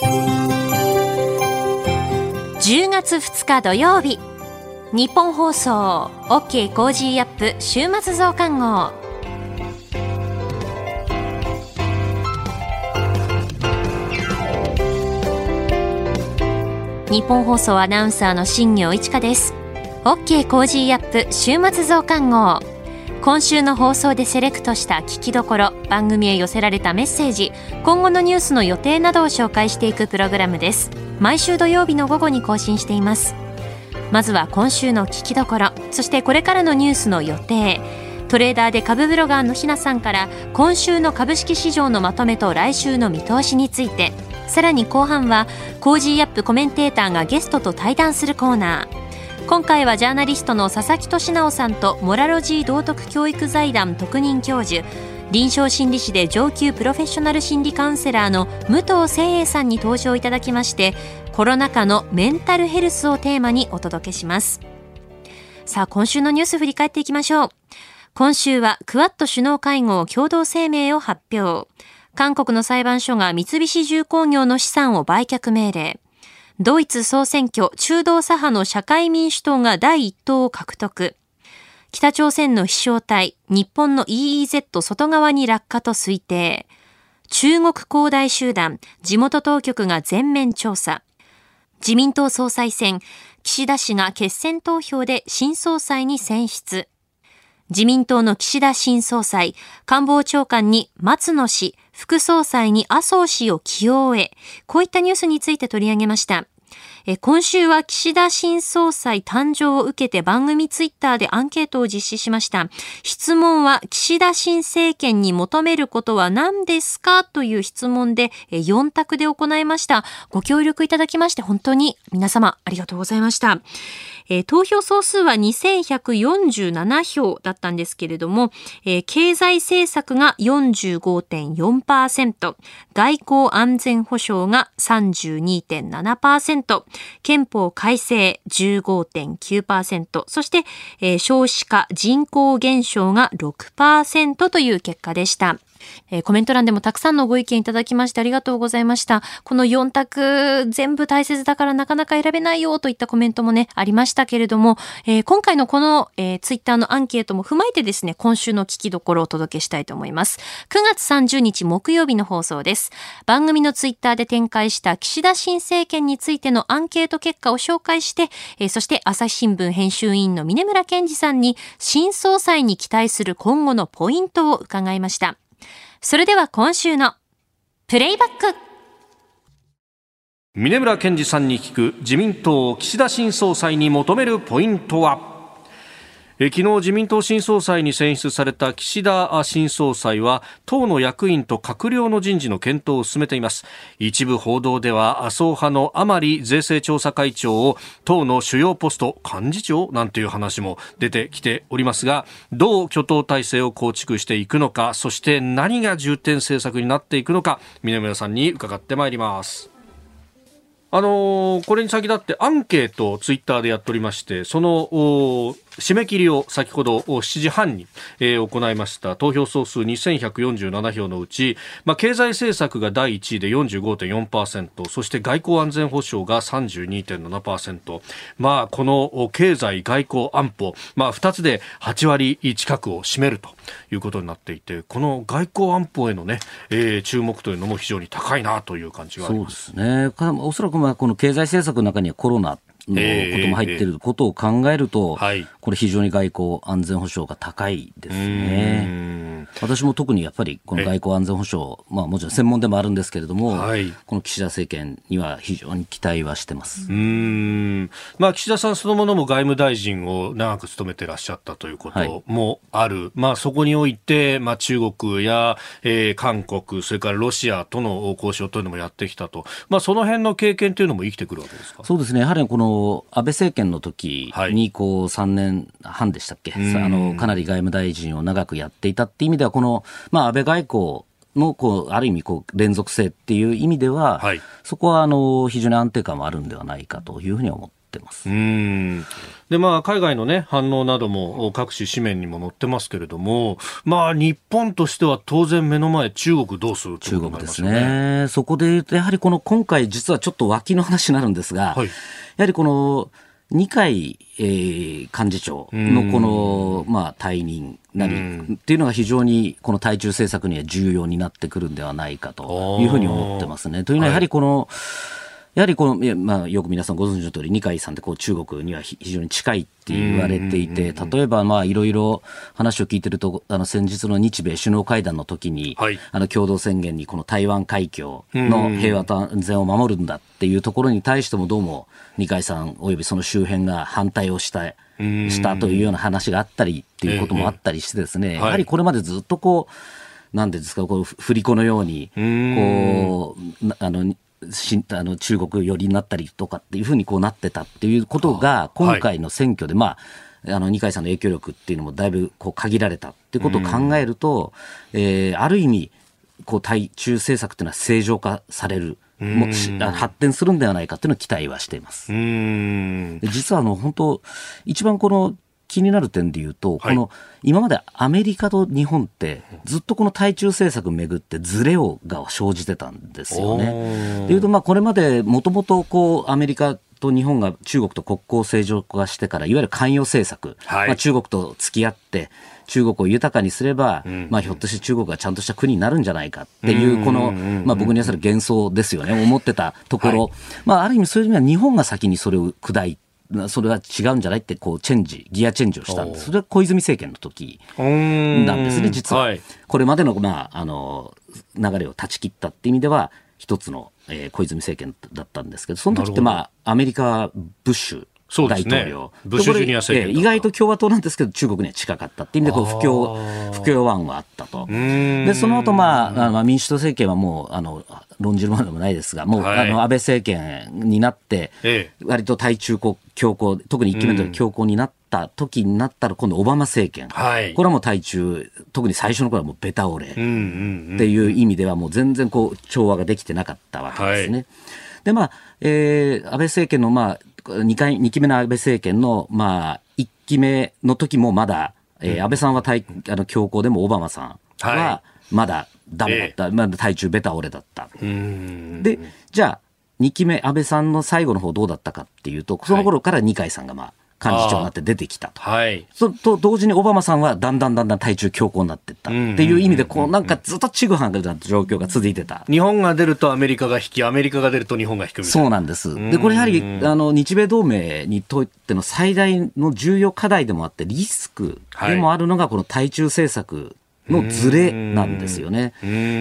10月2日土曜日。ニッポン放送 OK Cozy up 週末増刊号。ニッポン放送アナウンサーの新行市佳です。OK Cozy up 週末増刊号。今週の放送でセレクトした聞きどころ番組へ寄せられたメッセージ今後のニュースの予定などを紹介していくプログラムです。毎週土曜日の午後に更新しています。まずは今週の聞きどころそしてこれからのニュースの予定。トレーダーで株ブロガーのひなさんから今週の株式市場のまとめと来週の見通しについて。さらに後半は Cozy up コメンテーターがゲストと対談するコーナー。今回はジャーナリストの佐々木俊尚さんとモラロジー道徳教育財団特任教授。臨床心理士で上級プロフェッショナル心理カウンセラーの武藤誠英さんに登場いただきましてコロナ禍のメンタルヘルスをテーマにお届けします。さあ今週のニュース振り返っていきましょう。今週はクアッド首脳会合共同声明を発表。韓国の裁判所が三菱重工業の資産を売却命令。ドイツ総選挙中道左派の社会民主党が第一党を獲得。北朝鮮の飛翔体、日本の EEZ 外側に落下と推定。中国恒大集団、地元当局が全面調査。自民党総裁選、岸田氏が決選投票で新総裁に選出。自民党の岸田新総裁、官房長官に松野氏、副総裁に麻生氏を起用へ、こういったニュースについて取り上げました。今週は岸田新総裁誕生を受けて番組ツイッターでアンケートを実施しました。質問は岸田新政権に求めることは何ですかという質問で4択で行いました。ご協力いただきまして本当に皆様ありがとうございました。えー、投票総数は2147票だったんですけれども、えー、経済政策が45.4%、外交安全保障が32.7%、憲法改正15.9%、そして、えー、少子化人口減少が6%という結果でした。えー、コメント欄でもたくさんのご意見いただきましてありがとうございました。この4択全部大切だからなかなか選べないよといったコメントもね、ありましたけれども、えー、今回のこの、えー、ツイッターのアンケートも踏まえてですね、今週の聞きどころをお届けしたいと思います。9月30日木曜日の放送です。番組のツイッターで展開した岸田新政権についてのアンケート結果を紹介して、えー、そして朝日新聞編集委員の峰村健二さんに新総裁に期待する今後のポイントを伺いました。それでは今週のプレイバック。峰村健二さんに聞く自民党岸田新総裁に求めるポイントは？え昨日自民党新総裁に選出された岸田新総裁は党の役員と閣僚の人事の検討を進めています。一部報道では麻生派の甘利税制調査会長を党の主要ポスト幹事長なんていう話も出てきておりますがどう挙党体制を構築していくのかそして何が重点政策になっていくのか峰村さんに伺ってまいります。あのー、これに先立ってアンケートをツイッターでやっておりまして、その締め切りを先ほど7時半に、え、行いました投票総数2147票のうち、まあ、経済政策が第1位で45.4%そして外交安全保障が32.7%、まあ、この経済外交安保、まあ、2つで8割近くを占めるということになっていてこの外交安保へのね、えー、注目というのも非常に高いなという感じがあります。そうですね。おそらくまあこの経済政策の中にはコロナのことも入っていることを考えると、はい、これ非常に外交安全保障が高いですね。私も特にやっぱりこの外交安全保障、まあもちろん専門でもあるんですけれども、はい、この岸田政権には非常に期待はしてます。うん。まあ岸田さんそのものも外務大臣を長く務めてらっしゃったということもある。はい、まあそこにおいて、まあ中国や、えー、韓国、それからロシアとの交渉というのもやってきたと。まあその辺の経験というのも生きてくるわけですか？そうですね。やはりこの安倍政権の時にこう3年半でしたっけ、はい、あのかなり外務大臣を長くやっていたっていう意味では、この、まあ、安倍外交のこうある意味こう連続性っていう意味では、はい、そこはあの非常に安定感もあるんではないかというふうに思ってます。うん。でまあ、海外の、ね、反応なども各種紙面にも載ってますけれども、まあ、日本としては当然目の前、中国どうする、ね、中国ですね。そこで言うと、やはりこの今回、実はちょっと脇の話になるんですが、はい、やはりこの、二階、えー、幹事長のこの、まあ、退任なりっていうのが非常にこの対中政策には重要になってくるんではないかというふうに思ってますね。というのはやはりこの、はいやはりこの、まあ、よく皆さんご存知の通り、二階さんってこう中国には非常に近いって言われていて、例えばまあいろいろ話を聞いてると、あの先日の日米首脳会談の時に、はい、あの共同宣言にこの台湾海峡の平和と安全を守るんだっていうところに対してもどうも二階さんおよびその周辺が反対をした。したというような話があったりっていうこともあったりしてですね、やはりこれまでずっとこう、なんですか、こう振り子のように、こう、あの、しあの中国寄りになったりとかっていうふうにこうなってたっていうことが、今回の選挙で、まあ、あの二階さんの影響力っていうのもだいぶこう限られたっていうことを考えると、えー、ある意味、こう対中政策っていうのは正常化される。も発展するんではないかっていうのを期待はしています。実はあの本当一番この気になる点で言うと、この今までアメリカと日本ってずっとこの対中政策をめぐってズレをが生じてたんですよね。でいうとまあこれまでもともとこうアメリカと日本が中国と国交正常化してからいわゆる関与政策、はい、まあ、中国と付き合って中国を豊かにすれば、うん、まあ、ひょっとして中国がちゃんとした国になるんじゃないかっていう、この、まあ、僕にはそれ幻想ですよね、思ってたところ、はい、まあ、ある意味そういう意味では日本が先にそれを砕いて、それは違うんじゃないってこうチェンジギアチェンジをしたんです。それは小泉政権の時なんですね実は、はい、これまでの,、まあ、あの流れを断ち切ったっていう意味では一つの、えー、小泉政権だったんですけどその時ってまあアメリカブッシュ大統領、ね、ブッシュジュニア政権意外と共和党なんですけど中国には近かったっていう意味でこう不協不協和案はあったと。でその後、まあまあ民主党政権はもうあの論じるものでもないですがもう、はい、あの安倍政権になって、ええ、割と対中国強硬特に1期目の強硬になった時になったら今度オバマ政権、はい、これはもう対中特に最初の頃はもうベタ折れ。っていう意味ではもう全然こう調和ができてなかったわけですね。はい、でまあ、えー、安倍政権のまあ2回、2期目の安倍政権の、まあ、1期目の時もまだ、えー、安倍さんは対あの強硬でもオバマさんはまだダメだった、はい、まだ対中ベタ折れだった。で、じゃあ、2期目、安倍さんの最後の方どうだったかっていうと、その頃から二階さんがまあ、幹事長になって出てきたと。はい。そと同時にオバマさんはだんだんだんだん対中強硬になっていったっていう意味で、こうなんかずっとちぐはぐな状況が続いてた。日本が出るとアメリカが引き、アメリカが出ると日本が引くそうなんです。で、これやはり、あの、日米同盟にとっての最大の重要課題でもあって、リスクでもあるのがこの対中政策のズレなんですよね。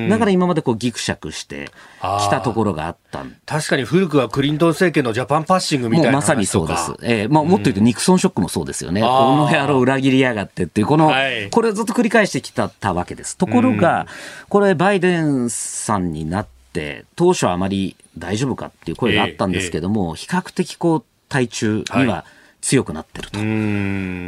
だから今までこうギクシャクしてきたところがあった確かに古くはクリントン政権のジャパンパッシングみたいなまさにそうです。えー、まあ、もっと言うとニクソンショックもそうですよね。この野郎裏切りやがってっていう、この、はい、これをずっと繰り返してきたたわけです。ところが、これバイデンさんになって、当初はあまり大丈夫かっていう声があったんですけども、えーえー、比較的こう、対中には、強くなってると。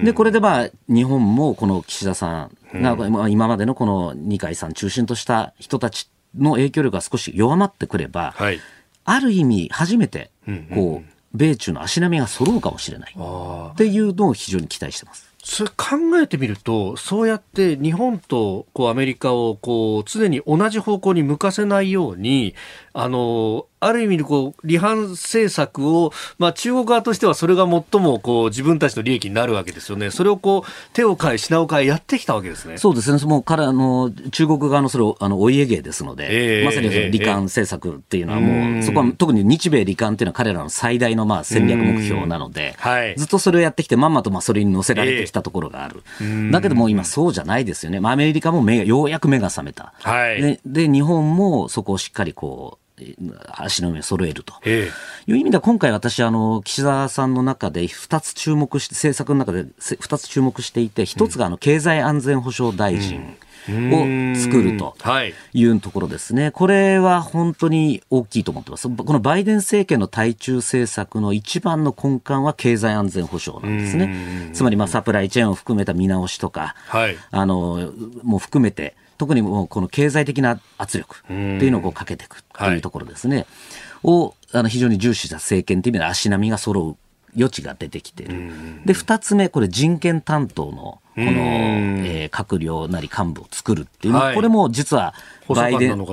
で、これでまあ、日本もこの岸田さんが、うん、今までのこの二階さん中心とした人たちの影響力が少し弱まってくれば、はい、ある意味初めて、こう、米中の足並みが揃うかもしれない。っていうのを非常に期待してます。それ考えてみると、そうやって日本とこうアメリカをこう常に同じ方向に向かせないように、あのある意味でこう離反政策を、まあ、中国側としてはそれが最もこう自分たちの利益になるわけですよね、それをこう手を変え、品を変え、やってきたわけですね。そうですね、もう彼あの中国側のそれをあのお家芸ですので、えー、まさにその離韓政策っていうのは、もう、えー、そこは特に日米離韓っていうのは彼らの最大のまあ戦略目標なので、はい、ずっとそれをやってきて、まんまとまあそれに乗せられてきたところがある、えー、だけども今、そうじゃないですよね、まあ、アメリカも目ようやく目が覚めた、はい、でで日本もそこをしっかりこう、足の上を揃えると。いう意味では今回私あの岸田さんの中で2つ注目して政策の中で2つ注目していて1つがあの経済安全保障大臣、を作るとい。うところですね、これは本当に大きいと思ってます、このバイデン政権の対中政策の一番の根幹は経済安全保障なんですね、つまりまあサプライチェーンを含めた見直しとか、はい、あのも含めて、特にもうこの経済的な圧力っていうのをかけていくっていうところですね、はい、をあの非常に重視した政権という意味で足並みが揃う余地が出てきている。で、二つ目、これ人権担当の、この、えー、閣僚なり幹部を作るっていうのは、はい、これも実は、バイデン、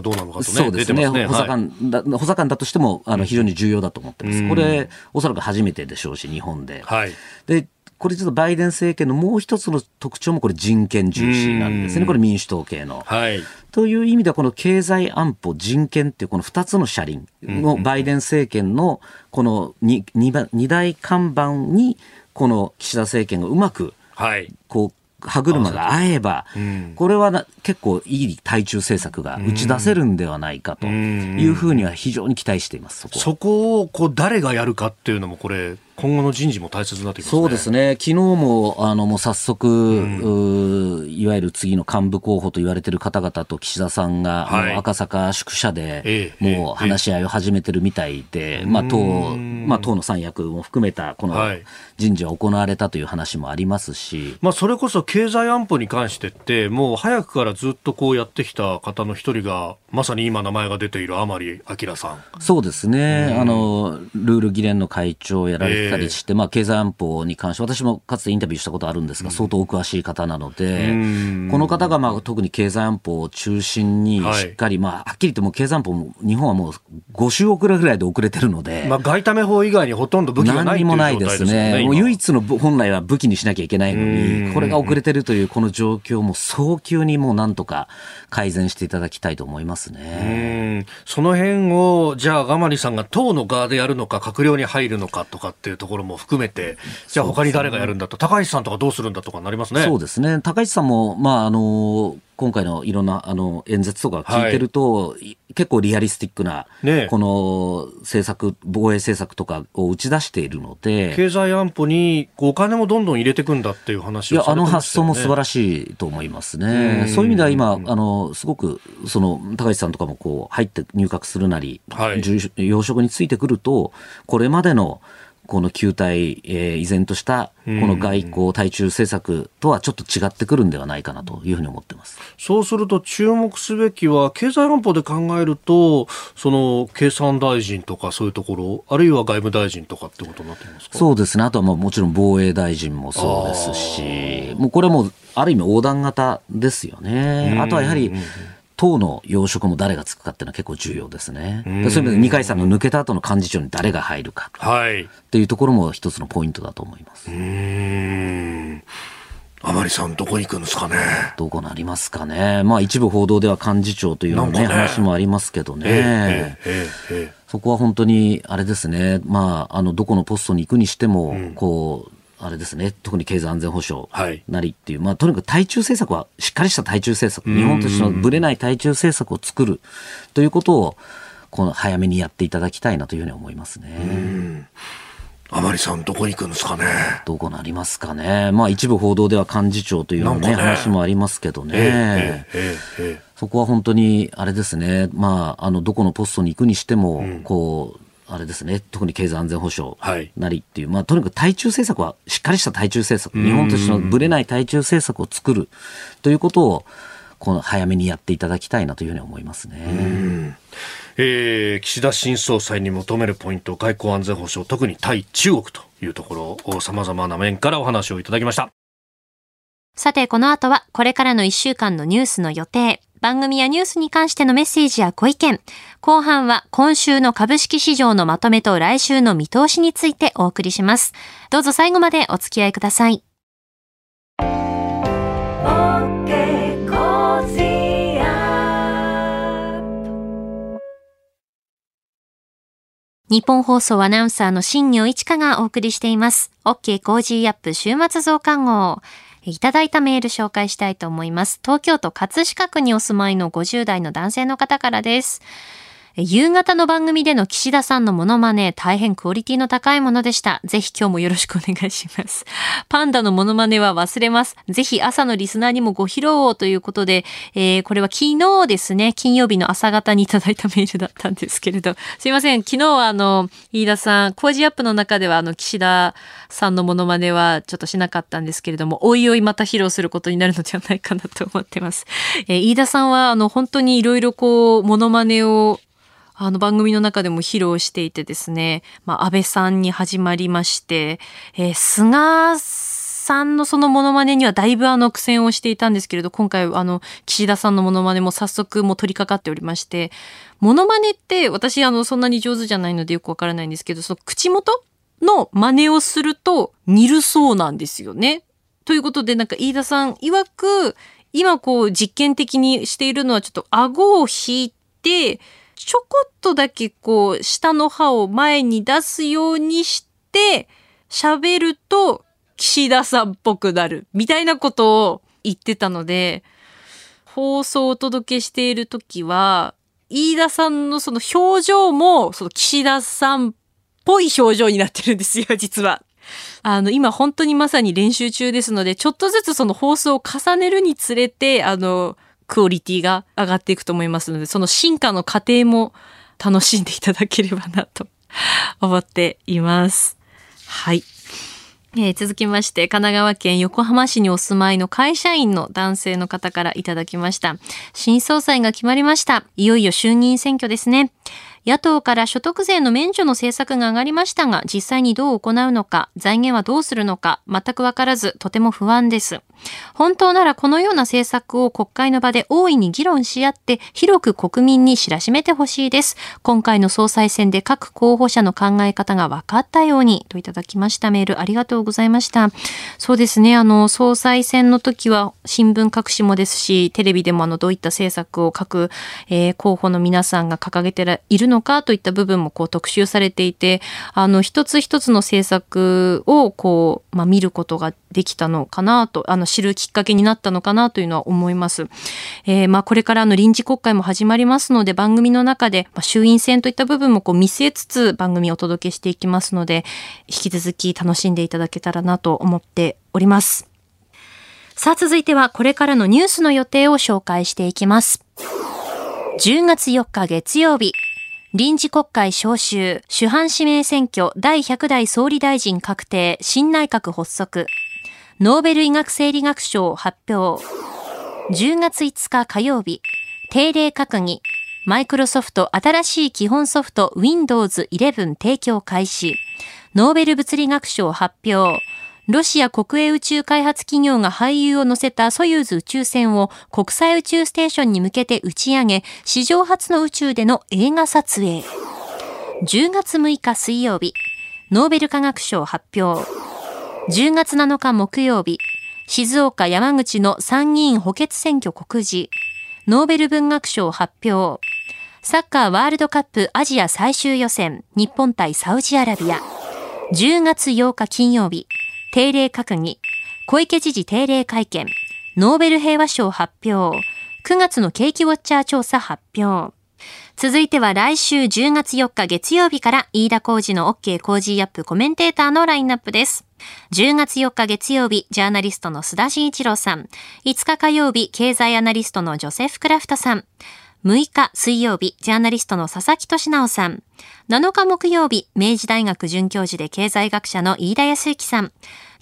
そうですね、補佐官だ、補佐官だとしても、あの、非常に重要だと思ってます。これ、おそらく初めてでしょうし、日本で。はい、で、これちょっとバイデン政権のもう一つの特徴もこれ人権重視なんですね。これ民主党系の。はい。という意味ではこの経済安保人権っていうこの二つの車輪のバイデン政権のこの二二大看板にこの岸田政権がうまくこう歯車が合えば、これは結構いい対中政策が打ち出せるんではないかというふうには非常に期待しています、そこそこをこう誰がやるかっていうのも、これ、今後の人事も大切になってきます、ね、そうですね、昨日もあのもう早速、うん、いわゆる次の幹部候補と言われている方々と岸田さんが、はい、赤坂宿舎で、もう話し合いを始めてるみたいで、まあ党まあ、党の三役も含めたこの人事は行われたという話もありますし、まあ、それこそ経済安保に関してって、もう早くからずっとこうやってきた方の一人が、まさに今、名前が出ている甘利明さん。そうですね、あのルール議連の会長をやられてたりして、まあ、経済安保に関して、私もかつてインタビューしたことあるんですが、相当お詳しい方なので、この方がまあ特に経済安保を中心にしっかり、まあ、はっきり言っても経済安保も、日本はもう5週遅れぐらいで遅れてるので、まあ、外為法以外にほとんど武器がないもないですね、もう唯一の本来は武器にしなきゃいけないのに、これが遅れてるというこの状況も早急にもうなんとか改善していただきたいと思いますね。その辺を、じゃあ、甘利さんが党の側でやるのか、閣僚に入るのかとかっていうところも含めて、じゃあ他に誰がやるんだと、高市さんとかどうするんだとかなりますね。そうですね。高市さんも、まあ、あの、今回のいろんなあの演説とか聞いてると、はい、結構リアリスティックな、ね、この政策、防衛政策とかを打ち出しているので、経済安保にお金もどんどん入れていくんだっていう話を、ね、いや、あの発想も素晴らしいと思いますね。そういう意味では今、あのすごくその高市さんとかもこう入って入閣するなり、はい、要職についてくると、これまでのこの球体、えー、依然としたこの外交、対中政策とはちょっと違ってくるんではないかなというふうに思ってます。そうすると、注目すべきは、経済安保で考えると、その経産大臣とかそういうところ、あるいは外務大臣とかってことになってますか？そうですね、あとはまあもちろん防衛大臣もそうですし、もうこれはもう、ある意味横断型ですよね。あとはやはり、党の要職も誰がつくかっていうのは結構重要ですね。そういう意味で二階さんが抜けた後の幹事長に誰が入るかっていうところも一つのポイントだと思います。うん甘利さん、どこに行くんですかね？どこなりますかね。まあ一部報道では幹事長というのね、ね話もありますけどね。えええ、そこは本当に、あれですね。まあ、あの、どこのポストに行くにしても、うん、こう、あれですね、特に経済安全保障なりっていう、はい、まあ、とにかく対中政策は、しっかりした対中政策、日本としてのぶれない対中政策を作るということを、この早めにやっていただきたいなというふうに思いますね。甘利さん、どこに行くんですかね。どこなりますかね。まあ、一部報道では幹事長というね、ね話もありますけどね。えええ、そこは本当に、あれですね。まあ、あの、どこのポストに行くにしても、うん、こう、あれですね、特に経済安全保障なりっていう、はい、まあ、とにかく対中政策は、しっかりした対中政策、日本としてのぶれない対中政策を作る。ということを、この早めにやっていただきたいなというふうに思いますね。えー、岸田新総裁に求めるポイント、外交安全保障、特に対中国というところを様々な面からお話をいただきました。さて、この後はこれからの1週間のニュースの予定、番組やニュースに関してのメッセージやご意見、後半は今週の株式市場のまとめと来週の見通しについてお送りします。どうぞ最後までお付き合いください。ニッポン放送アナウンサーの新行市佳がお送りしています。OK Cozy up 週末増刊号。いただいたメール紹介したいと思います。東京都葛飾区にお住まいの50代の男性の方からです。夕方の番組での岸田さんのモノマネ、大変クオリティの高いものでした。ぜひ今日もよろしくお願いします。パンダのモノマネは忘れます。ぜひ朝のリスナーにもご披露をということで、えー、これは昨日ですね、金曜日の朝方にいただいたメールだったんですけれど、すいません。昨日はあの、飯田さん、工事アップの中ではあの、岸田さんのモノマネはちょっとしなかったんですけれども、おいおいまた披露することになるのではないかなと思ってます。えー、飯田さんはあの、本当にいろいろこう、モノマネをあの番組の中でも披露していてですね、まあ、安倍さんに始まりまして、えー、菅さんのそのモノマネにはだいぶあの苦戦をしていたんですけれど、今回あの岸田さんのモノマネも早速もう取り掛かっておりまして、モノマネって私あのそんなに上手じゃないのでよくわからないんですけど、その口元の真似をすると似るそうなんですよね。ということでなんか飯田さん曰く、今こう実験的にしているのはちょっと顎を引いて、ちょこっとだけこう下の歯を前に出すようにして喋ると岸田さんっぽくなるみたいなことを言ってたので、放送をお届けしている時は、飯田さんのその表情も、その岸田さんっぽい表情になってるんですよ、実は。あの、今本当にまさに練習中ですので、ちょっとずつその放送を重ねるにつれて、あの、クオリティが上がっていくと思いますので、その進化の過程も楽しんでいただければなと思っています。はい。えー、続きまして、神奈川県横浜市にお住まいの会社員の男性の方からいただきました。新総裁が決まりました。いよいよ衆議院選挙ですね。野党から所得税の免除の政策が上がりましたが、実際にどう行うのか、財源はどうするのか、全くわからず、とても不安です。本当ならこのような政策を国会の場で大いに議論し合って、広く国民に知らしめてほしいです。今回の総裁選で各候補者の考え方が分かったように、といただきましたメールありがとうございました。そうですね、あの、総裁選の時は新聞各紙もですし、テレビでもあの、どういった政策を各、えー、候補の皆さんが掲げているのかといった部分もこう特集されていて、あの、一つ一つの政策をこう、まあ、見ることができたのかなと、あの、知るきっかけになったのかなというのは思います。えー、まあ、これからの臨時国会も始まりますので、番組の中で、まあ、衆院選といった部分もこう見据えつつ番組をお届けしていきますので、引き続き楽しんでいただけたらなと思っております。さあ続いてはこれからのニュースの予定を紹介していきます。10月4日月曜日、臨時国会召集、主犯指名選挙第100代総理大臣確定、新内閣発足、ノーベル医学生理学賞発表、10月5日火曜日、定例閣議、マイクロソフト新しい基本ソフト Windows 11提供開始、ノーベル物理学賞発表、ロシア国営宇宙開発企業が俳優を乗せたソユーズ宇宙船を国際宇宙ステーションに向けて打ち上げ、史上初の宇宙での映画撮影。10月6日水曜日、ノーベル化学賞発表。10月7日木曜日、静岡山口の参議院補欠選挙告示。ノーベル文学賞発表。サッカーワールドカップアジア最終予選、日本対サウジアラビア。10月8日金曜日、定例閣議、小池知事定例会見、ノーベル平和賞発表、9月の景気ウォッチャー調査発表。続いては来週10月4日月曜日から飯田浩二の OK 工事アップコメンテーターのラインナップです。10月4日月曜日、ジャーナリストの須田慎一郎さん。5日火曜日、経済アナリストのジョセフ・クラフトさん。6日水曜日、ジャーナリストの佐々木俊直さん。7日木曜日、明治大学准教授で経済学者の飯田康之さん。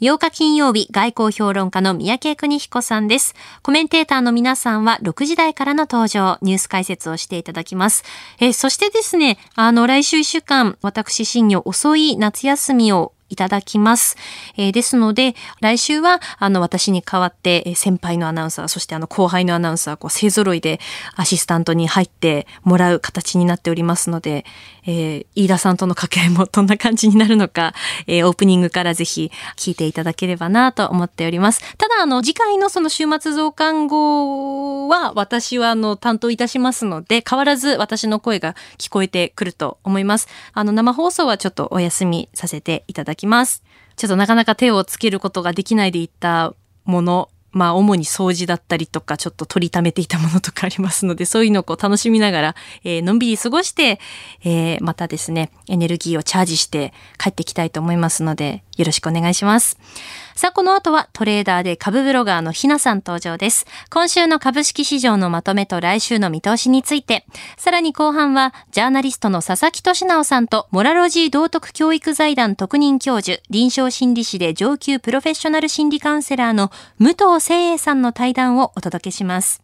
8日金曜日、外交評論家の三宅邦彦さんです。コメンテーターの皆さんは6時台からの登場、ニュース解説をしていただきます。え、そしてですね、あの、来週1週間、私、新業遅い夏休みをいただきます。えー、ですので、来週は、あの、私に代わって、先輩のアナウンサー、そしてあの、後輩のアナウンサー、こう、勢揃いでアシスタントに入ってもらう形になっておりますので、えー、飯田さんとの掛け合いもどんな感じになるのか、えー、オープニングからぜひ聞いていただければなと思っております。ただ、あの、次回のその週末増刊号は、私はあの、担当いたしますので、変わらず私の声が聞こえてくると思います。あの、生放送はちょっとお休みさせていただきます。ちょっとなかなか手をつけることができないでいったもの、まあ主に掃除だったりとか、ちょっと取りためていたものとかありますので、そういうのをう楽しみながら、えー、のんびり過ごして、えー、またですね、エネルギーをチャージして帰ってきたいと思いますので、よろしくお願いします。さあ、この後はトレーダーで株ブロガーのひなさん登場です。今週の株式市場のまとめと来週の見通しについて、さらに後半は、ジャーナリストの佐々木俊直さんと、モラロジー道徳教育財団特任教授、臨床心理士で上級プロフェッショナル心理カウンセラーの武藤誠英さんの対談をお届けします。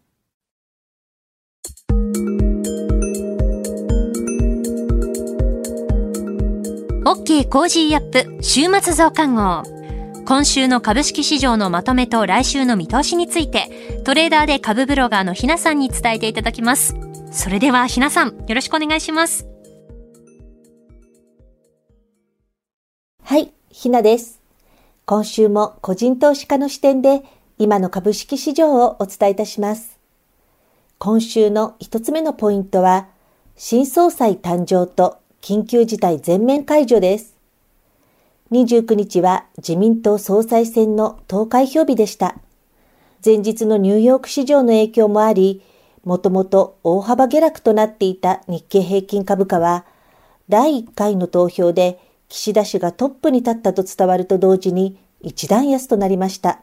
OK Cozy up 週末増刊号。今週の株式市場のまとめと来週の見通しについて、トレーダーで株ブロガーのひなさんに伝えていただきます。それではひなさん、よろしくお願いします。はい、ひなです。今週も個人投資家の視点で今の株式市場をお伝えいたします。今週の一つ目のポイントは、新総裁誕生と緊急事態全面解除です。29日は自民党総裁選の投開票日でした。前日のニューヨーク市場の影響もあり、もともと大幅下落となっていた日経平均株価は、第1回の投票で岸田氏がトップに立ったと伝わると同時に一段安となりました。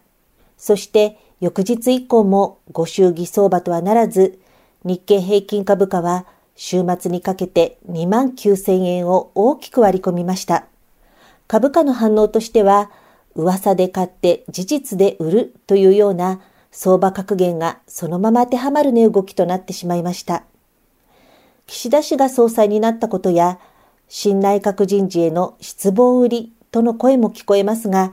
そして翌日以降もご祝儀相場とはならず、日経平均株価は週末にかけて2万9000円を大きく割り込みました。株価の反応としては、噂で買って事実で売るというような相場格言がそのまま当てはまる値動きとなってしまいました。岸田氏が総裁になったことや、新内閣人事への失望売りとの声も聞こえますが、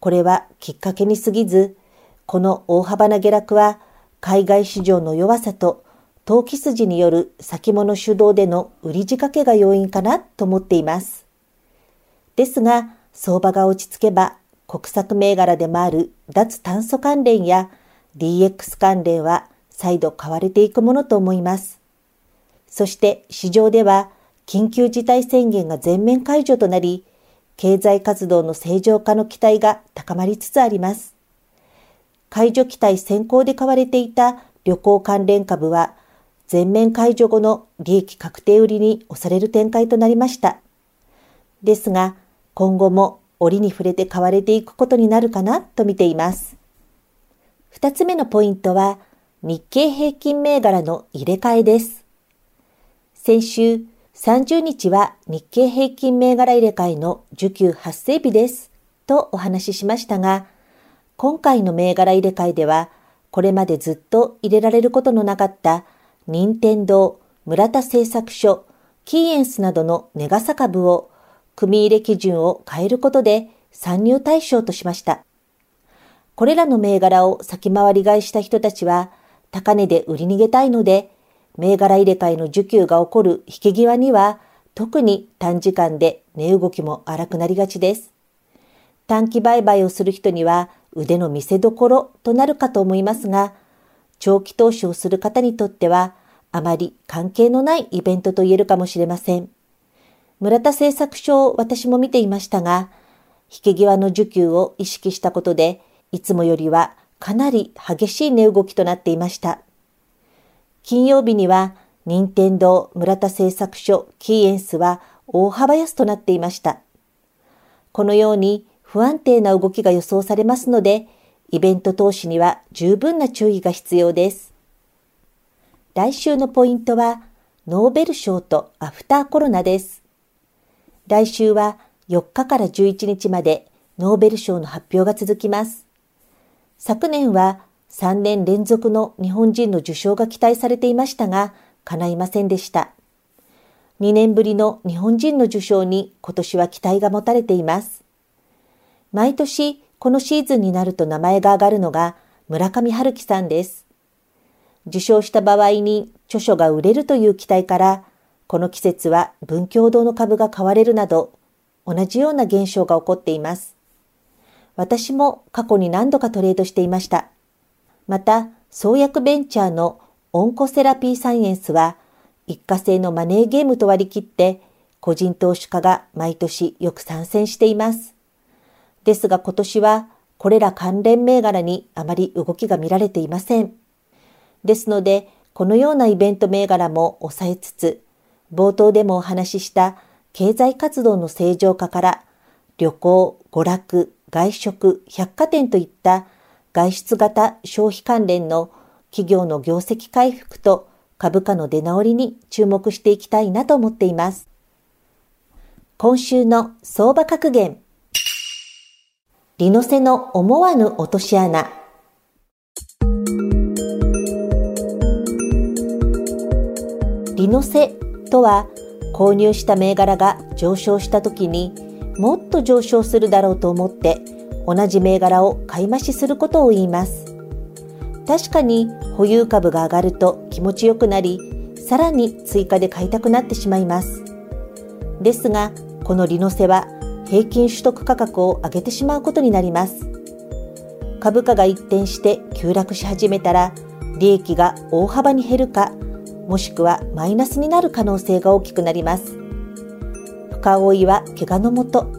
これはきっかけに過ぎず、この大幅な下落は海外市場の弱さと投機筋による先物主導での売り仕掛けが要因かなと思っています。ですが、相場が落ち着けば国策銘柄でもある脱炭素関連や DX 関連は再度買われていくものと思います。そして市場では緊急事態宣言が全面解除となり、経済活動の正常化の期待が高まりつつあります。解除期待先行で買われていた旅行関連株は、全面解除後の利益確定売りに押される展開となりました。ですが、今後も折に触れて買われていくことになるかなと見ています。二つ目のポイントは、日経平均銘柄の入れ替えです。先週、30日は日経平均銘柄入れ替えの受給発生日です。とお話ししましたが、今回の銘柄入れ替えでは、これまでずっと入れられることのなかった、任天堂、村田製作所、キーエンスなどのネガサ株を、組入れ基準を変えることで参入対象としました。これらの銘柄を先回り買いした人たちは、高値で売り逃げたいので、銘柄入れ替えの受給が起こる引け際には、特に短時間で値動きも荒くなりがちです。短期売買をする人には腕の見せ所となるかと思いますが、長期投資をする方にとっては、あまり関係のないイベントと言えるかもしれません。村田製作所を私も見ていましたが、引け際の受給を意識したことで、いつもよりはかなり激しい値動きとなっていました。金曜日には、任天堂村田製作所キーエンスは大幅安となっていました。このように不安定な動きが予想されますので、イベント投資には十分な注意が必要です。来週のポイントは、ノーベル賞とアフターコロナです。来週は4日から11日までノーベル賞の発表が続きます。昨年は3年連続の日本人の受賞が期待されていましたが、叶いませんでした。2年ぶりの日本人の受賞に今年は期待が持たれています。毎年このシーズンになると名前が挙がるのが村上春樹さんです。受賞した場合に著書が売れるという期待から、この季節は文教堂の株が買われるなど、同じような現象が起こっています。私も過去に何度かトレードしていました。また、創薬ベンチャーのオンコセラピーサイエンスは、一過性のマネーゲームと割り切って、個人投資家が毎年よく参戦しています。ですが今年は、これら関連銘柄にあまり動きが見られていません。ですので、このようなイベント銘柄も抑えつつ、冒頭でもお話しした経済活動の正常化から旅行、娯楽、外食、百貨店といった外出型消費関連の企業の業績回復と株価の出直りに注目していきたいなと思っています。今週の相場格言。リノセの思わぬ落とし穴。リノセとは購入した銘柄が上昇した時にもっと上昇するだろうと思って同じ銘柄を買い増しすることを言います。確かに保有株が上がると気持ちよくなり、さらに追加で買いたくなってしまいます。ですが、この利の瀬は平均取得価格を上げてしまうことになります。株価が一転して急落し始めたら、利益が大幅に減るか、もしくはマイナスになる可能性が大きくなります。深追いは怪我のもと、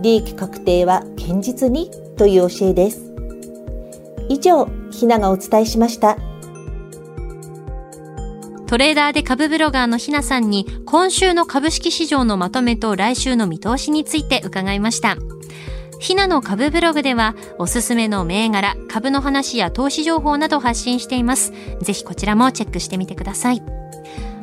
利益確定は堅実にという教えです。以上、ひながお伝えしました。トレーダーで株ブロガーのひなさんに今週の株式市場のまとめと来週の見通しについて伺いました。ひなの株ブログではおすすめの銘柄、株の話や投資情報など発信しています。ぜひこちらもチェックしてみてください。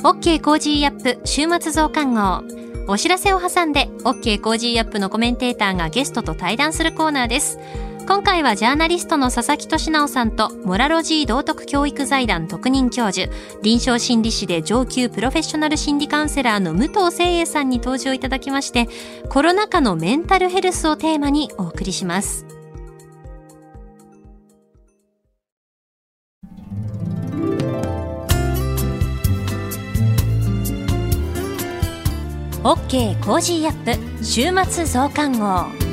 OK Cozy up 週末増刊号。お知らせを挟んで OK コージーアップのコメンテーターがゲストと対談するコーナーです。今回はジャーナリストの佐々木俊尚さんとモラロジー道徳教育財団特任教授臨床心理士で上級プロフェッショナル心理カウンセラーの武藤清栄さんに登場いただきましてコロナ禍のメンタルヘルスをテーマにお送りします。OK コージーアップ週末増刊号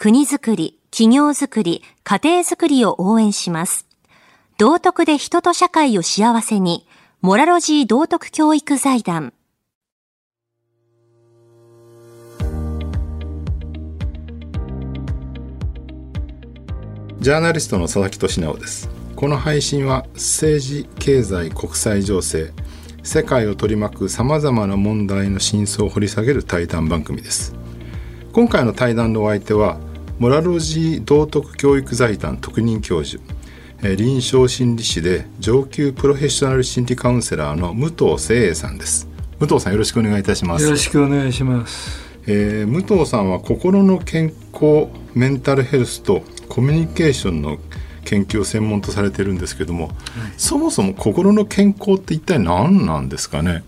国づくり、企業づくり、家庭づくりを応援します。道徳で人と社会を幸せに、モラロジー道徳教育財団。ジャーナリストの佐々木俊直です。この配信は政治、経済、国際情勢、世界を取り巻くさまざまな問題の真相を掘り下げる対談番組です。今回の対談のお相手はモラロジー道徳教育財団特任教授臨床心理士で上級プロフェッショナル心理カウンセラーの武藤誠英さんです。武藤さんよろしくお願いいたします。よろしくお願いします。えー、武藤さんは心の健康メンタルヘルスとコミュニケーションの研究を専門とされてるんですけども、はい、そもそも心の健康って一体何なんですかね、はい。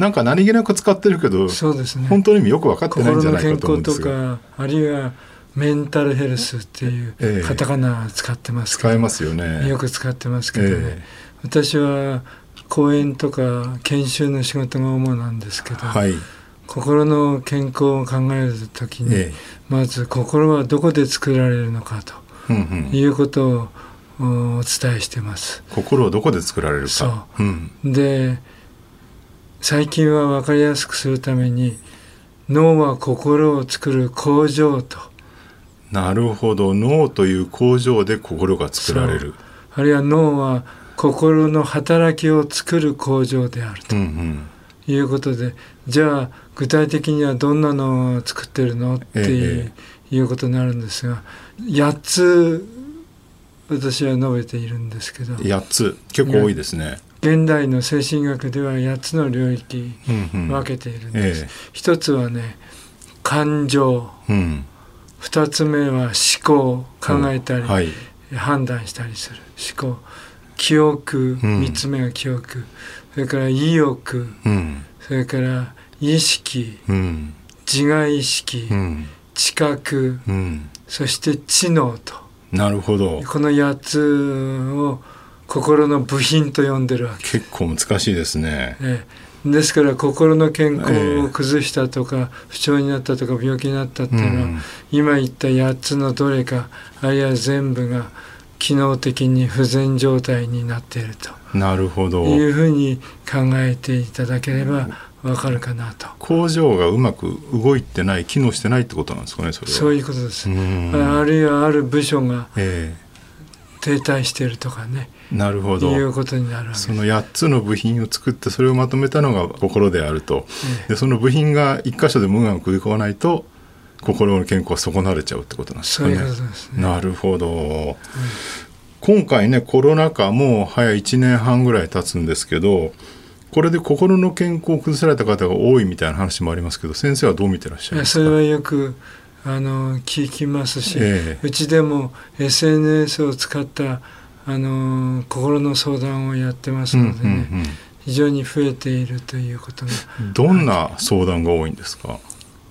なんか何気なく使ってるけどそうです、ね、本当の意味よく分かってないんじゃないかと思うんですが心の健康とかあるいはメンタルヘルスっていうカタカナ使ってますけど、ええ、使えますよね。よく使ってますけどね、え、私は講演とか研修の仕事が主なんですけど、はい、心の健康を考えるときに、まず心はどこで作られるのかと、いうことをお伝えしてます。心をどこで作られるか。そう、うん、で最近は分かりやすくするために脳は心を作る工場となるほど。脳という工場で心が作られる。あるいは脳は心の働きを作る工場であると、いうことでじゃあ具体的にはどんなのを作ってるのっていう,、いうことになるんですが8つ私は述べているんですけど。8つ。結構多いですね。現代の精神学では8つの領域分けているんです、うんうんええ、一つはね感情、うん、2つ目は思考考えたり、はい、判断したりする。思考。記憶、うん、3つ目が記憶。それから意欲、うん、それから意識、うん、自我意識、知覚、そして知能と。なるほど。この8つを心の部品と呼んでるわけ。結構難しいですね、ええ、ですから心の健康を崩したとか、え、不調になったとか病気になったっていうのは、うん、今言った8つのどれかあるいは全部が機能的に不全状態になっていると。なるほど。いうふうに考えていただければわかるかなと。工場がうまく動いてない機能してないってことなんですかねそれはそういうことですあるいはある部署が停滞しているとかね、えー、なるほど。いうことになるその8つの部品を作ってそれをまとめたのが心であると、えー、でその部品が一箇所で無うまくいかないと心の健康は損なわれちゃうってことなんですかね。そういうね。なるほど、うん。今回ねコロナ禍も早1年半ぐらい経つんですけどこれで心の健康を崩された方が多いみたいな話もありますけど先生はどう見てらっしゃいますか？それはよくあの聞きますし、えー、うちでも SNS を使ったあの心の相談をやってますのでね、うんうんうん、非常に増えているということが。どんな相談が多いんですか？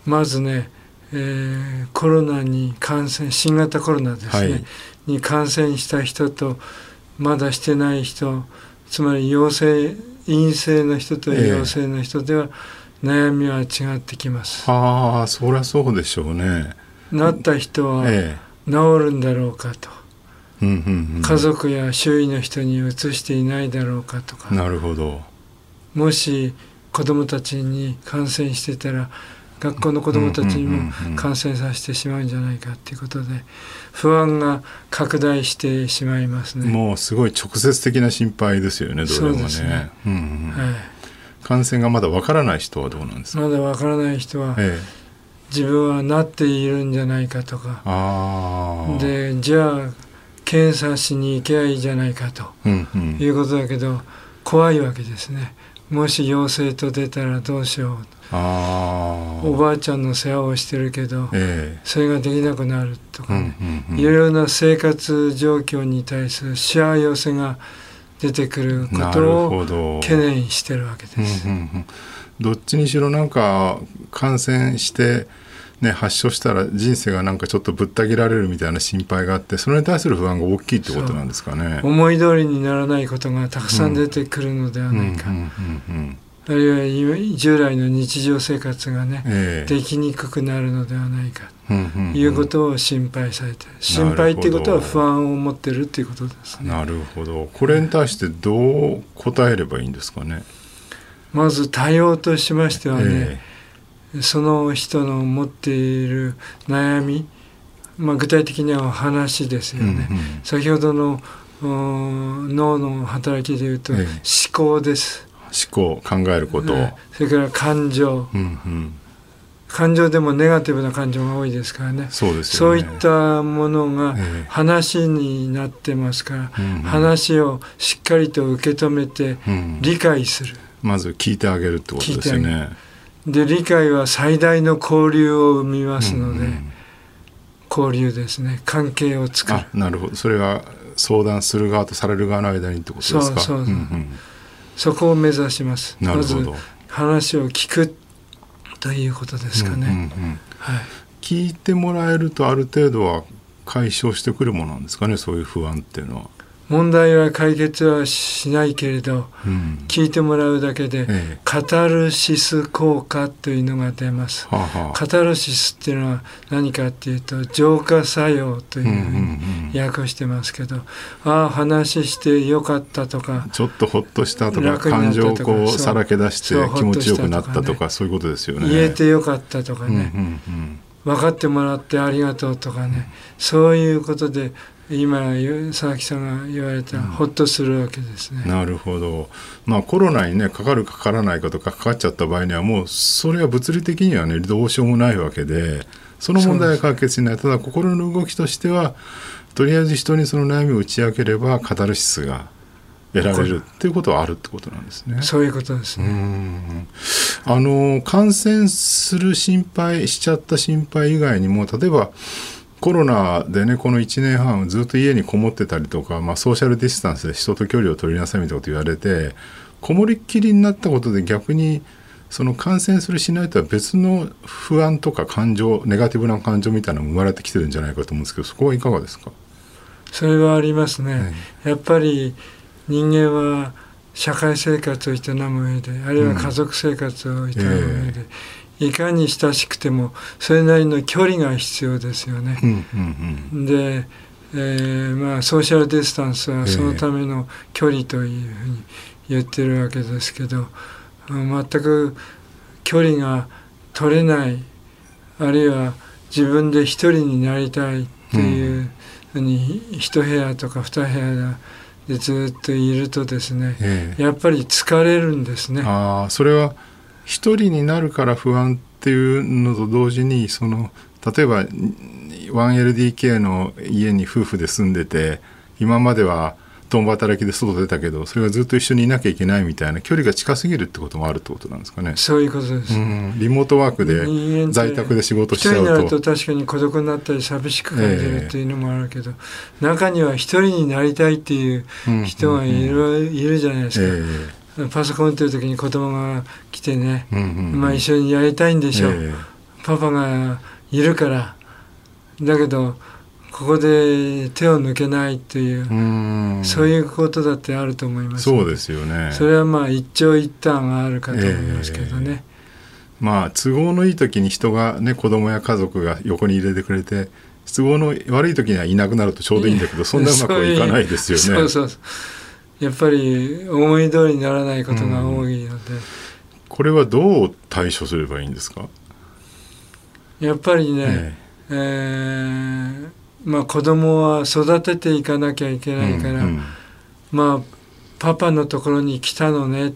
まずね、えー、コロナに感染新型コロナですね、はい。に感染した人とまだしてない人つまり陽性陰性の人と陽性の人では悩みは違ってきます。えああそりゃそうでしょうね。なった人は治るんだろうかと。家族や周囲の人にうつしていないだろうかとか。なるほど。もし子供たちに感染してたら学校の子どもたちにも感染させてしまうんじゃないかっていうことで不安が拡大してしまいますね。もうすごい直接的な心配ですよねどれもね、ね。うんうん。はい、感染がまだわからない人はどうなんですか？まだわからない人は、ええ、自分はなっているんじゃないかとか。でじゃあ検査しに行けばいいじゃないかと、うんうん、いうことだけど怖いわけですね。もし陽性と出たらどうしよう。おばあちゃんの世話をしてるけど、えー、それができなくなるとかね、いろいろな生活状況に対するしわ寄せが出てくることを懸念してるわけです。うんうんうん、どっちにしろなんか感染してね、発症したら人生がなんかちょっとぶった切られるみたいな心配があってそれに対する不安が大きいってことなんですかね。思い通りにならないことがたくさん出てくるのではないか、あるいは従来の日常生活がね、えー、できにくくなるのではないか。ということを心配されて、心配っていうことは不安を持ってるっていうことですね。なるほど。これに対してどう答えればいいんですかね？まず対応としましてはね、えー、その人の持っている悩み、まあ、具体的には話ですよね。うんうん、先ほどの脳の働きでいうと、思考です。思考考えること、ね、それから感情、うんうん、感情でもネガティブな感情が多いですからね。そうです、ね、そういったものが話になってますから、えー、話をしっかりと受け止めて理解する、うん、まず聞いてあげるってことですよね。で理解は最大の交流を生みますので、うんうん、交流ですね。関係を作る。なるほど。それが相談する側とされる側の間にってことですか？そうそうそう、うんうん。そこを目指します。まず話を聞くということですかね、聞いてもらえるとある程度は解消してくるものなんですかねそういう不安っていうのは。問題は解決はしないけれど、うん、聞いてもらうだけで、ええ、カタルシス効果というのが出ます、ははカタルシスっていうのは何かっていうと浄化作用というふうに訳してますけど、うんうんうん、ああ話してよかったとかちょっとほっとしたとか感情をこうさらけ出して気持ちよくなったとか、そういうことですよね。言えてよかったとかね、うんうんうん分かってもらってありがとうとかね。そういうことで今佐々木さんが言われた、うん、ほっとするわけですね。なるほど、まあ、コロナに、ね、かかるかからないかとかかかっちゃった場合にはもうそれは物理的にはねどうしようもないわけでその問題は解決しないただ心の動きとしてはとりあえず人にその悩みを打ち明ければカタルシスが得られるっていうことはあるってことなんですね。そういうことですね。あの感染する心配しちゃった心配以外にも例えばコロナでねこの1年半ずっと家にこもってたりとか、まあ、ソーシャルディスタンスで人と距離を取りなさいみたいなこと言われてこもりっきりになったことで逆にその感染するしないとは別の不安とか感情ネガティブな感情みたいなのも生まれてきてるんじゃないかと思うんですけどそこはいかがですか？それはありますね、はい、やっぱり人間は社会生活を営む上であるいは家族生活を営む上で、うん。えー、いかに親しくてもそれなりの距離が必要ですよね。うんうんうん、で、えー、まあソーシャルディスタンスはそのための距離というふうに言ってるわけですけど全く距離が取れないあるいは自分で一人になりたいっていうふうに一部屋とか二部屋でずっといるとですね、ええ、やっぱり疲れるんですね。あそれは一人になるから不安っていうのと同時にその例えば 1LDK の家に夫婦で住んでて今までは共働きで外出たけどそれがずっと一緒にいなきゃいけないみたいな距離が近すぎるってこともあるってことなんですかね。そういうことです、うん、リモートワークで在宅で仕事しちゃうと。一人になると確かに孤独になったり寂しく感じるっていうのもあるけど、えー、中には一人になりたいっていう人がいる,、いるじゃないですか、えー、パソコン打ってる時に子供が来てね、まあ一緒にやりたいんでしょう、えー、パパがいるから。だけどここで手を抜けないというそういうことだってあると思います、そうですよね。それはまあ一長一短があるかと思いますけどね、えー、まあ都合のいい時に人がね子供や家族が横に入れてくれて都合の悪い時にはいなくなるとちょうどいいんだけどそんなうまくはいかないですよね。そうそうやっぱり思い通りにならないことが多いので、これはどう対処すればいいんですか？やっぱりね、えー、えーまあ、子供は育てていかなきゃいけないから、うんうん、まあパパのところに来たのねっ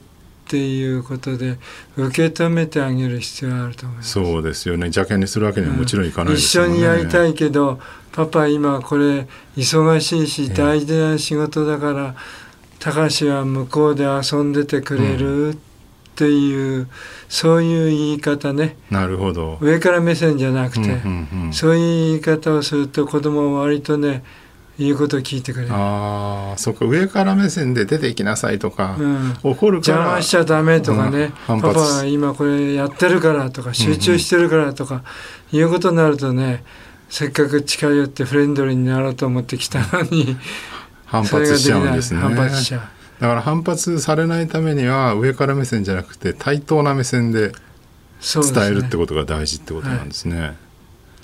ていうことで受け止めてあげる必要があると思います。そうですよね。邪険にするわけにはもちろんいかないですよね、うん、一緒にやりたいけどパパ今これ忙しいし大事な仕事だから隆は向こうで遊んでてくれる、うん。っていうそういう言い方ね。なるほど。上から目線じゃなくて、うんうんうん、そういう言い方をすると子供は割とね言うことを聞いてくれる。ああそっか。上から目線で出ていきなさいとか、うん、怒るから。邪魔しちゃダメとかね、うん、パパは今これやってるからとか集中してるからとか、うんうん、いうことになるとねせっかく近寄ってフレンドリーになろうと思ってきたのに反発しちゃうんですね。反発しちゃう。だから反発されないためには上から目線じゃなくて対等な目線で伝えるってことが大事ってことなんですね。すねはい、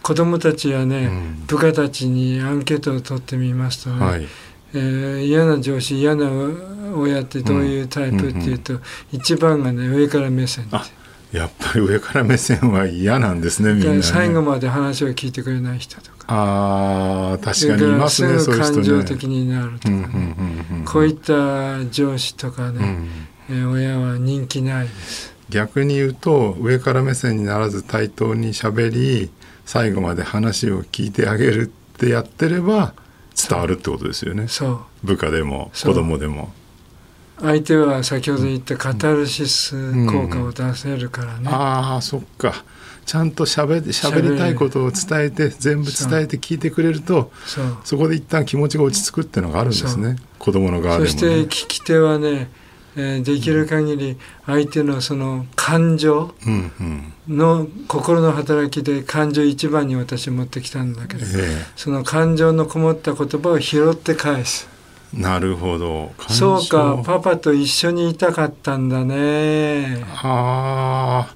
子供たちやね、うん、部下たちにアンケートを取ってみますとね、はい、えー、嫌な上司嫌な親ってどういうタイプっていうと、うんうんうん、一番がね上から目線でやっぱり上から目線は嫌なんですねみんな、ね、最後まで話を聞いてくれない人とか。あ確かにいますねそういう人ね。感情的になるとかね、こういった上司とかね、うん、え親は人気ないです。逆に言うと上から目線にならず対等にしゃべり最後まで話を聞いてあげるってやってれば伝わるってことですよね。部下でも子供でも相手は先ほど言ったカタルシス効果を出せるからね、うん。うん、ああそっか。ちゃんとしゃべりたいことを伝えて全部伝えて聞いてくれるとそこで一旦気持ちが落ち着くっていうのがあるんですね。子供の側でも、ね、そして聞き手はね、えー、できる限り相手のその感情の心の働きで感情一番に私持ってきたんだけど、えー、その感情のこもった言葉を拾って返す。なるほど。そうかパパと一緒にいたかったんだね。ああ。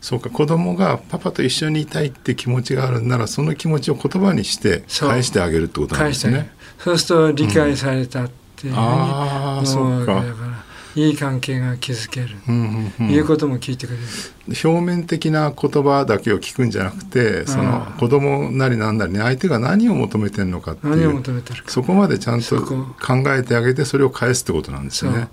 そうか子供がパパと一緒にいたいって気持ちがあるならその気持ちを言葉にして返してあげるってことなんですね。そうすると理解されたっていうふうに、うん、ああそうかいい関係が築ける、うんうんうん、いうことも聞いてくれる。表面的な言葉だけを聞くんじゃなくてその子供なりなんなりに相手が何を求めてるのかっていうそこまでちゃんと考えてあげてそれを返すってことなんですよね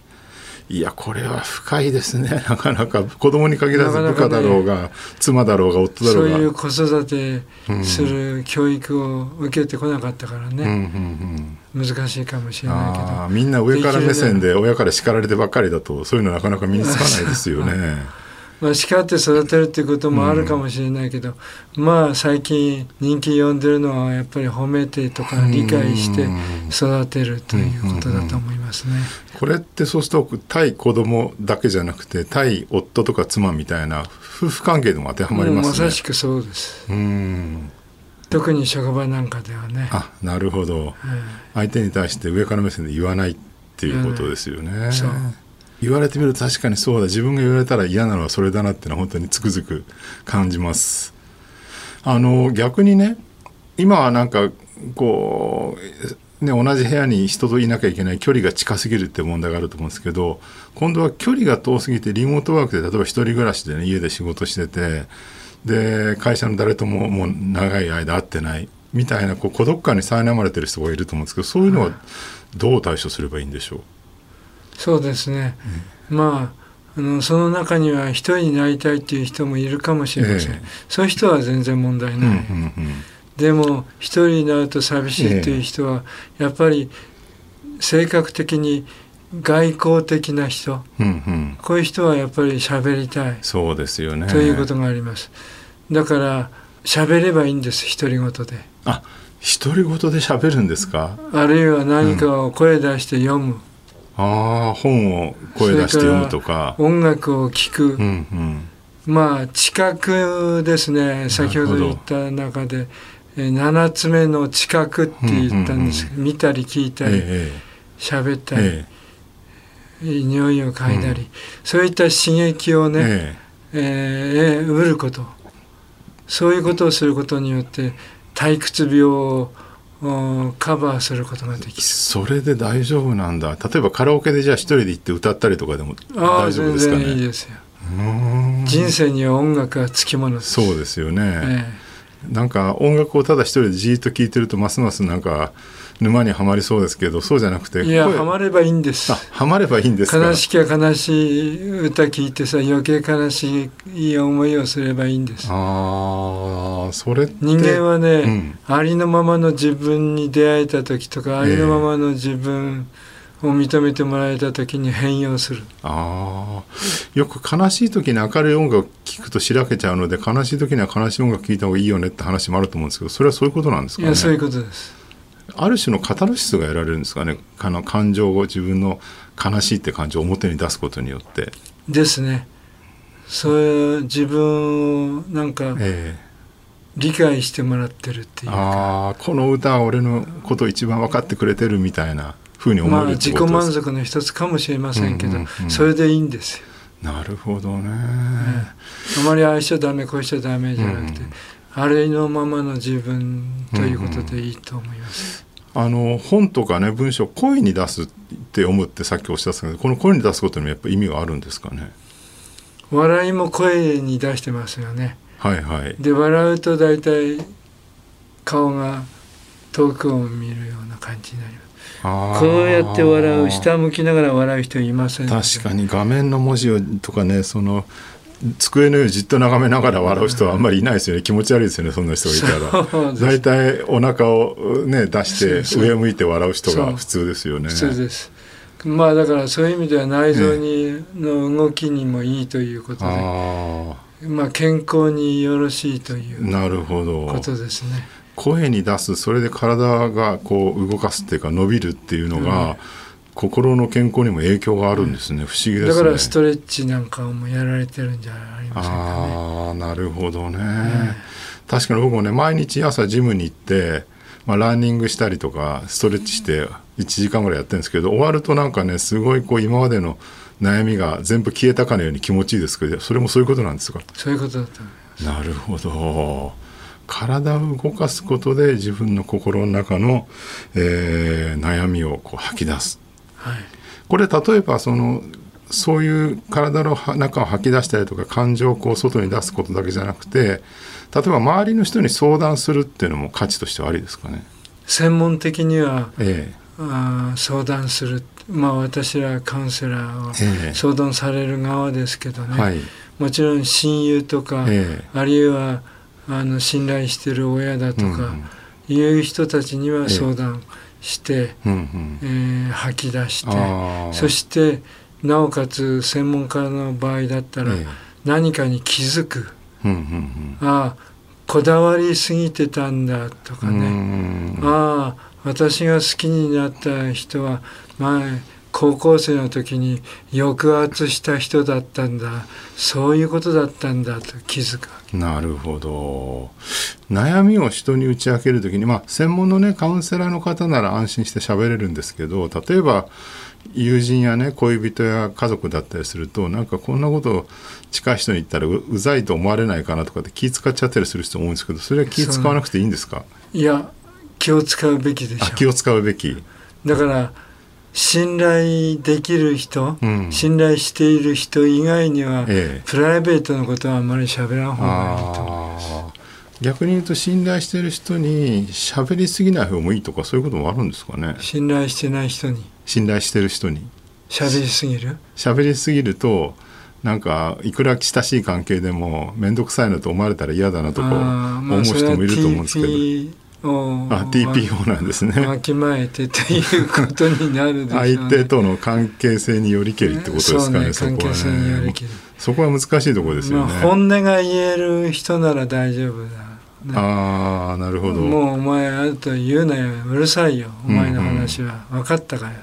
いやこれは深いですね。なかなか。子供に限らず部下だろうが、ね、妻だろうが夫だろうが。そういう子育てする教育を受けてこなかったからね、うん。うんうん、難しいかもしれないけど。みんな上から目線で親から叱られてばっかりだとそういうのなかなか身につかないですよね。まあ、叱って育てるっていうこともあるかもしれないけど、うん、まあ最近人気呼んでるのはやっぱり褒めてとか理解して育てるということだと思いますね。これってそうすると対子供だけじゃなくて対夫とか妻みたいな夫婦関係でも当てはまりますね。まさしくそうです。うん特に職場なんかではね。あなるほど、相手に対して上から目線で言わないっていうことですよね。そう言われてみると確かにそうだ。自分が言われたら嫌なのはそれだなっていうのは本当につくづく感じます。あの逆にね今はなんかこう、ね、同じ部屋に人といなきゃいけない距離が近すぎるって問題があると思うんですけど今度は距離が遠すぎてリモートワークで例えば一人暮らしでね家で仕事しててで会社の誰とももう長い間会ってないみたいなこう孤独感に苛まれてる人がいると思うんですけどそういうのはどう対処すればいいんでしょう？そうですね、うん、まああのその中には一人になりたいっていう人もいるかもしれません、えー、そういう人は全然問題ない、うんうんうん、でも一人になると寂しいっていう人はやっぱり性格的に外交的な人、うんうん、こういう人はやっぱり喋りたい。そうですよね。ということがあります。だから喋ればいいんです独り言で。あ独り言で喋るんですか？あるいは何かを声出して読む、ああ本を声出して読むとか。音楽を聴く、うんうん、まあ知覚ですね。先ほど言った中で。7つ目の知覚って言ったんです。けど、うんうんうん、見たり聞いたり喋、ええ、ったり、ええ、匂いを嗅いだり、うん、そういった刺激をね、ええ。えー、得ること。そういうことをすることによって退屈病をカバーすることができる。それで大丈夫なんだ。例えばカラオケでじゃあ一人で行って歌ったりとかでも大丈夫ですかね。いいですよ。人生には音楽はつきもの。ですそうですよね、ええ、なんか音楽をただ一人でじっと聴いてるとますますなんか沼にはまりそうですけどそうじゃなくていやはまればいいんです。はまればいいんです悲しきゃ悲しい歌聞いてさ余計悲しい思いをすればいいんです。ああそれ人間はね、うん、ありのままの自分に出会えた時とかありのままの自分を認めてもらえた時に変容する、あよく悲しい時に明るい音楽を聴くとしらけちゃうので悲しい時には悲しい音楽聴いた方がいいよねって話もあると思うんですけどそれはそういうことなんですかね？いやそういうことですある種のカタルシスが得られるんですかねあの感情を自分の悲しいって感情を表に出すことによって。ですね。そういう自分をなんか、理解してもらってるっていうああこの歌は俺のことを一番分かってくれてるみたいなふうに思えるまあ自己満足の一つかもしれませんけど、うんうんうん、それでいいんですよ。なるほどね、ね、あまり愛しちゃダメこうしちゃダメじゃなくて、うん、あれのままの自分ということでいいと思います。うんうん、あの本とかね文章を声に出すって思ってさっきおっしゃったけどこの声に出すことにもやっぱ意味があるんですかね？笑いも声に出してますよね。はいはい。で笑うと大体顔が遠くを見るような感じになります。こうやって笑う下向きながら笑う人いません確かに画面の文字をとかねその机の上をじっと眺めながら笑う人はあんまりいないですよね。気持ち悪いですよねそんな人がいたら。大体お腹をね出して上向いて笑う人が普通ですよね。普通です。まあだからそういう意味では内臓に、の動きにもいいということで、まあ健康によろしいというなるほど。ことですね。声に出すそれで体がこう動かすっていうか伸びるっていうのが、うん心の健康にも影響があるんですね、不思議ですね。だからストレッチなんかもやられてるんじゃありませんかね。ああなるほどね、確かに僕もね毎日朝ジムに行ってまあ、ランニングしたりとかストレッチして1時間ぐらいやってるんですけど終わるとなんかねすごいこう今までの悩みが全部消えたかのように気持ちいいですけどそれもそういうことなんですか？そういうことだとなるほど。体を動かすことで自分の心の中の、えー、悩みをこう吐き出す。はい、これ例えばそのそういう体の中を吐き出したりとか感情をこう外に出すことだけじゃなくて例えば周りの人に相談するっていうのも価値としてはありですかね。専門的には、ええ、あ相談する。まあ私はカウンセラーを相談される側ですけどね、はい、もちろん親友とか、あるいはあの信頼してる親だとか、いう人たちには相談して、ええ吐き出してそしてなおかつ専門家の場合だったら何かに気づく、ああこだわりすぎてたんだとかね。ああ私が好きになった人は前高校生の時に抑圧した人だったんだ。そういうことだったんだと気づくなるほど。悩みを人に打ち明ける時にまあ専門のねカウンセラーの方なら安心して喋れるんですけど例えば友人やね恋人や家族だったりするとなんかこんなこと近い人に言ったらうざいと思われないかなとかって気使っちゃったりする人も多いんですけどそれは気使わなくていいんですか？いや気を使うべきでしょ。気を使うべき。だから信頼できる人、うん、信頼している人以外には、ええ、プライベートのことはあんまり喋らん方がいいと。思います逆に言うと信頼している人に喋りすぎない方がいいとかそういうこともあるんですかね。信頼してない人に。信頼してる人に。喋りすぎる？喋りすぎるとなんかいくら親しい関係でも面倒くさいなと思われたら嫌だなとか思う人もいると思うんですけど。あ TPO なんですね。わきまえてということになるでしょう、ね、相手との関係性によりけりってことですかね。そねこはね。そこは難しいところですよね。まあ、本音が言える人なら大丈夫だ。ね、ああなるほど。もうお前あると言うなようるさいよお前の話は、うんうん、分かったかよ。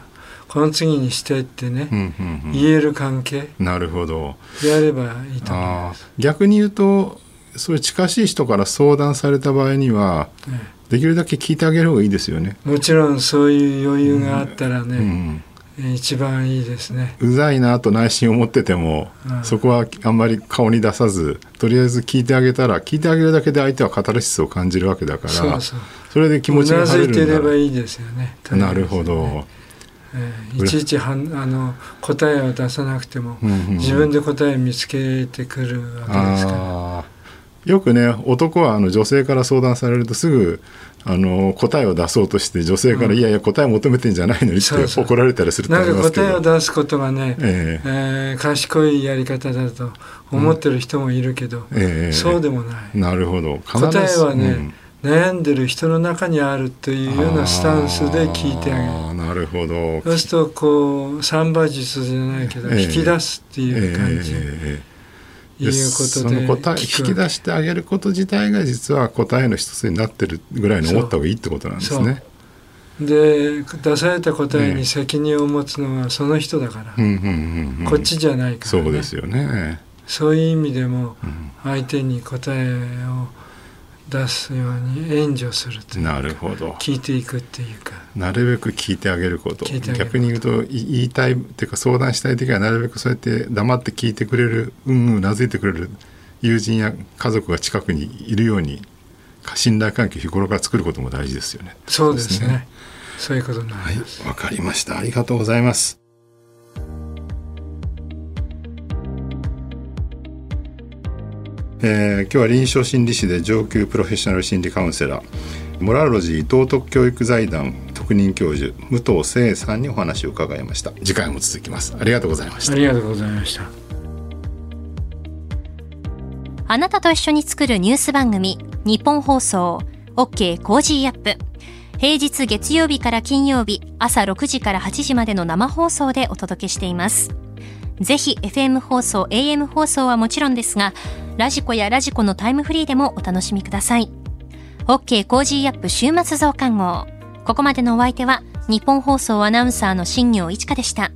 この次にしてってね、うんうんうん、言える関係なるほどやればいいと思います逆に言うとそういう近しい人から相談された場合には、ねできるだけ聞いてあげる方がいいですよね。もちろんそういう余裕があったらね、うん。うん、一番いいですね。うざいなと内心思ってても、うん、そこはあんまり顔に出さずとりあえず聞いてあげたら聞いてあげるだけで相手はカタルシスを感じるわけだからそうそう。それで気持ちが晴れるんだ。らいてればいいですよね、ね、なるほど、えー、いちいちはんあの答えを出さなくても、うんうんうん、自分で答え見つけてくるわけですから。よくね男はあの女性から相談されるとすぐあの答えを出そうとして女性から、いやいや答え求めてんじゃないのにって怒られたりするとなんか答えを出すことがね、えー、えー、賢いやり方だと思ってる人もいるけど、うん。えー、そうでもない。なるほど。答えはね、うん、悩んでる人の中にあるというようなスタンスで聞いてあげる。なるほど。そうするとこう三馬術じゃないけど、引き出すっていう感じ。えーいうことでその答え引き出してあげること自体が実は答えの一つになってるぐらいに思った方がいいってことなんですね。で出された答えに責任を持つのはその人だから、こっちじゃないから、ね、そうですよね。そういう意味でも相手に答えを出すように援助するというなるほど。聞いていくっていうかなるべく聞いてあげること。逆に言うと言いたいっていうか相談したい時はなるべくそうやって黙って聞いてくれるうんうなずいてくれる友人や家族が近くにいるように信頼関係日頃から作ることも大事ですよね。そうですね。そういうことになります。はいわかりました。ありがとうございますえー、今日は臨床心理士で上級プロフェッショナル心理カウンセラーモラロジー道徳教育財団特任教授武藤誠さんにお話を伺いました。次回も続きます。ありがとうございました。ありがとうございました。あなたと一緒に作るニュース番組ニッポン放送 OK Cozy up。平日月曜日から金曜日朝6時から8時までの生放送でお届けしていますぜひ FM 放送 AM 放送はもちろんですがラジコやラジコのタイムフリーでもお楽しみください。OK Cozy up 週末増刊号。ここまでのお相手はニッポン放送アナウンサーの新行市佳でした。